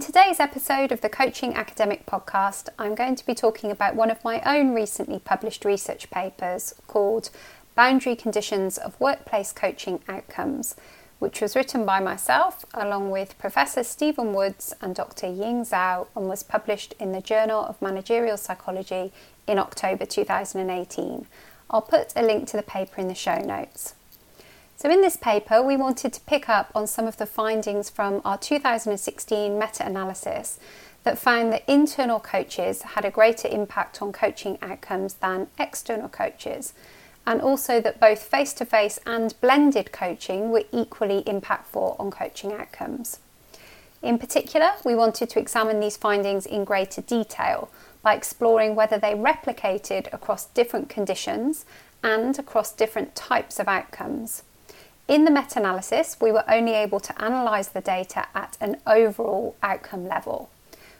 In today's episode of the Coaching Academic Podcast, I'm going to be talking about one of my own recently published research papers called Boundary Conditions of Workplace Coaching Outcomes, which was written by myself along with Professor Stephen Woods and Dr. Ying Zhou and was published in the Journal of Managerial Psychology in October 2018. I'll put a link to the paper in the show notes. So, in this paper, we wanted to pick up on some of the findings from our 2016 meta analysis that found that internal coaches had a greater impact on coaching outcomes than external coaches, and also that both face to face and blended coaching were equally impactful on coaching outcomes. In particular, we wanted to examine these findings in greater detail by exploring whether they replicated across different conditions and across different types of outcomes. In the meta analysis, we were only able to analyse the data at an overall outcome level.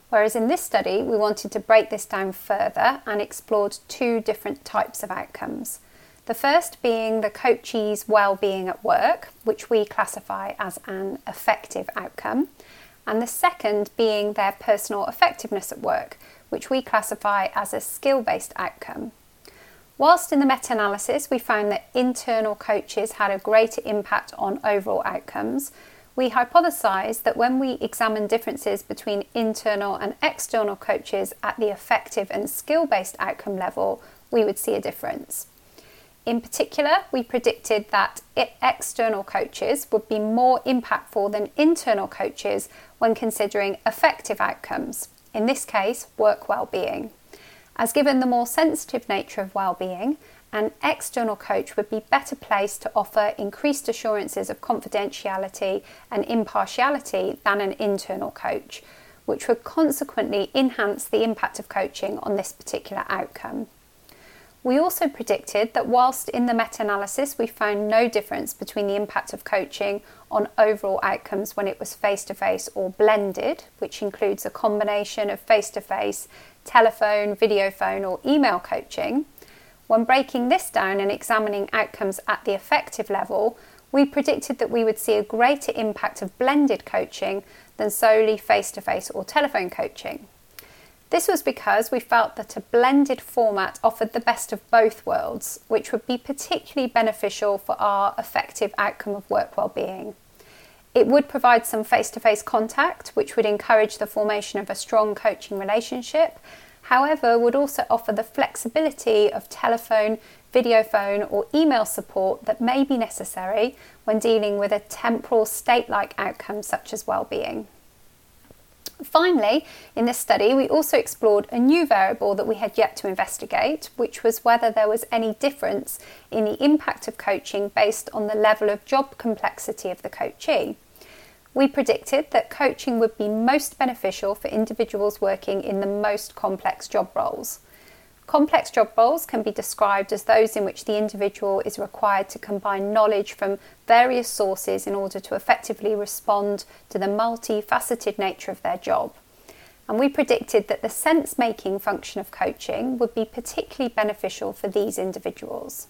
Whereas in this study, we wanted to break this down further and explored two different types of outcomes. The first being the coachee's well-being at work, which we classify as an affective outcome, and the second being their personal effectiveness at work, which we classify as a skill-based outcome. Whilst in the meta analysis we found that internal coaches had a greater impact on overall outcomes, we hypothesised that when we examine differences between internal and external coaches at the affective and skill based outcome level, we would see a difference. In particular, we predicted that external coaches would be more impactful than internal coaches when considering affective outcomes, in this case, work well-being as given the more sensitive nature of well-being, an external coach would be better placed to offer increased assurances of confidentiality and impartiality than an internal coach, which would consequently enhance the impact of coaching on this particular outcome. We also predicted that whilst in the meta analysis we found no difference between the impact of coaching on overall outcomes when it was face to face or blended, which includes a combination of face to face, telephone, video phone, or email coaching. When breaking this down and examining outcomes at the affective level, we predicted that we would see a greater impact of blended coaching than solely face to face or telephone coaching. This was because we felt that a blended format offered the best of both worlds, which would be particularly beneficial for our affective outcome of work well-being. It would provide some face-to-face contact, which would encourage the formation of a strong coaching relationship. However, would also offer the flexibility of telephone, video phone, or email support that may be necessary when dealing with a temporal state-like outcome such as well-being. Finally, in this study, we also explored a new variable that we had yet to investigate, which was whether there was any difference in the impact of coaching based on the level of job complexity of the coachee. We predicted that coaching would be most beneficial for individuals working in the most complex job roles. Complex job roles can be described as those in which the individual is required to combine knowledge from various sources in order to effectively respond to the multifaceted nature of their job. And we predicted that the sense making function of coaching would be particularly beneficial for these individuals.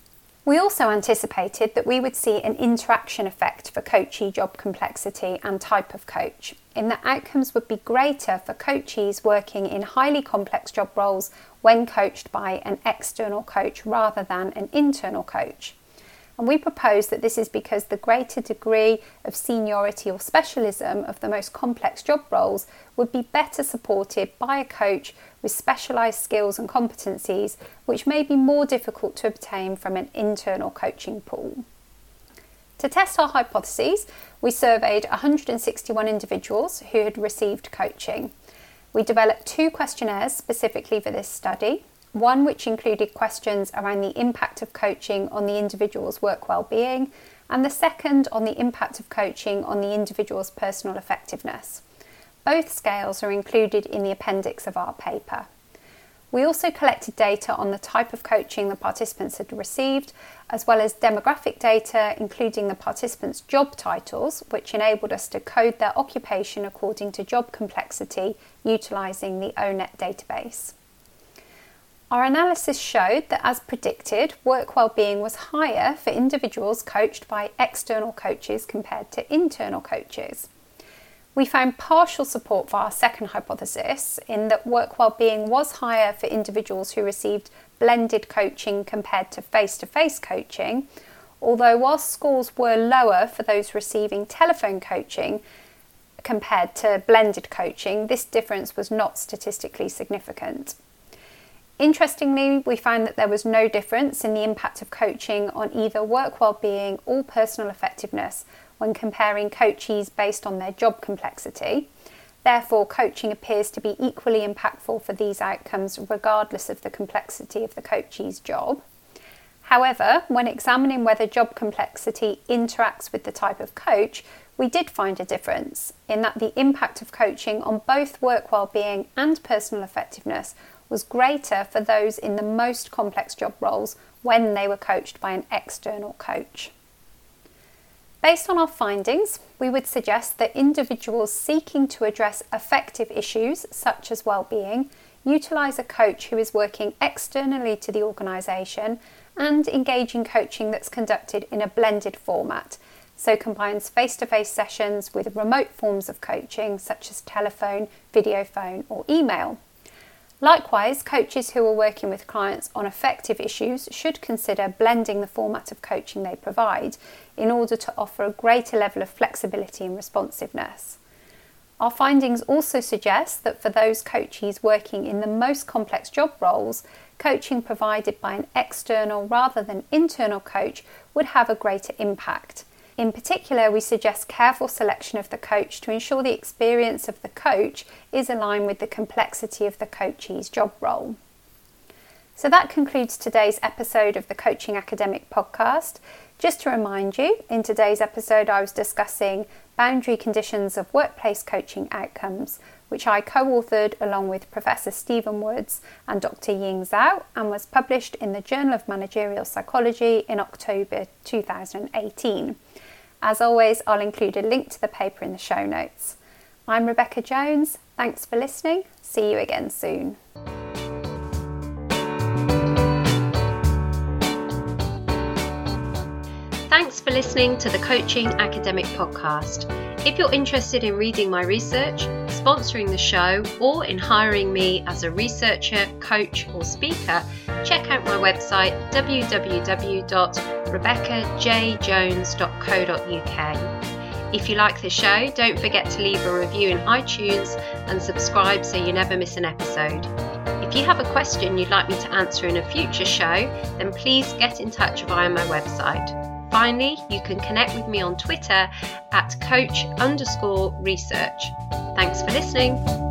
We also anticipated that we would see an interaction effect for coachee job complexity and type of coach, in that outcomes would be greater for coachees working in highly complex job roles when coached by an external coach rather than an internal coach. And we propose that this is because the greater degree of seniority or specialism of the most complex job roles would be better supported by a coach with specialised skills and competencies, which may be more difficult to obtain from an internal coaching pool. To test our hypotheses, we surveyed 161 individuals who had received coaching. We developed two questionnaires specifically for this study one which included questions around the impact of coaching on the individual's work well-being, and the second on the impact of coaching on the individual's personal effectiveness. Both scales are included in the appendix of our paper. We also collected data on the type of coaching the participants had received, as well as demographic data, including the participants' job titles, which enabled us to code their occupation according to job complexity utilising the ONET database. Our analysis showed that, as predicted, work well-being was higher for individuals coached by external coaches compared to internal coaches. We found partial support for our second hypothesis in that work well-being was higher for individuals who received blended coaching compared to face-to-face coaching, although whilst scores were lower for those receiving telephone coaching compared to blended coaching, this difference was not statistically significant. Interestingly, we found that there was no difference in the impact of coaching on either work well-being or personal effectiveness when comparing coachees based on their job complexity. Therefore, coaching appears to be equally impactful for these outcomes regardless of the complexity of the coachee's job. However, when examining whether job complexity interacts with the type of coach, we did find a difference in that the impact of coaching on both work well-being and personal effectiveness was greater for those in the most complex job roles when they were coached by an external coach. Based on our findings, we would suggest that individuals seeking to address affective issues such as well-being utilise a coach who is working externally to the organisation and engage in coaching that's conducted in a blended format, so combines face-to-face sessions with remote forms of coaching such as telephone, video phone or email. Likewise, coaches who are working with clients on affective issues should consider blending the format of coaching they provide in order to offer a greater level of flexibility and responsiveness. Our findings also suggest that for those coaches working in the most complex job roles, coaching provided by an external rather than internal coach would have a greater impact. In particular, we suggest careful selection of the coach to ensure the experience of the coach is aligned with the complexity of the coachee's job role. So that concludes today's episode of the Coaching Academic podcast. Just to remind you, in today's episode, I was discussing boundary conditions of workplace coaching outcomes, which I co authored along with Professor Stephen Woods and Dr. Ying Zhou, and was published in the Journal of Managerial Psychology in October 2018. As always, I'll include a link to the paper in the show notes. I'm Rebecca Jones. Thanks for listening. See you again soon. Thanks for listening to the Coaching Academic Podcast. If you're interested in reading my research, sponsoring the show, or in hiring me as a researcher, coach, or speaker, check out my website www.rebeccajjones.co.uk. If you like the show, don't forget to leave a review in iTunes and subscribe so you never miss an episode. If you have a question you'd like me to answer in a future show, then please get in touch via my website. Finally, you can connect with me on Twitter at coach underscore research. Thanks for listening.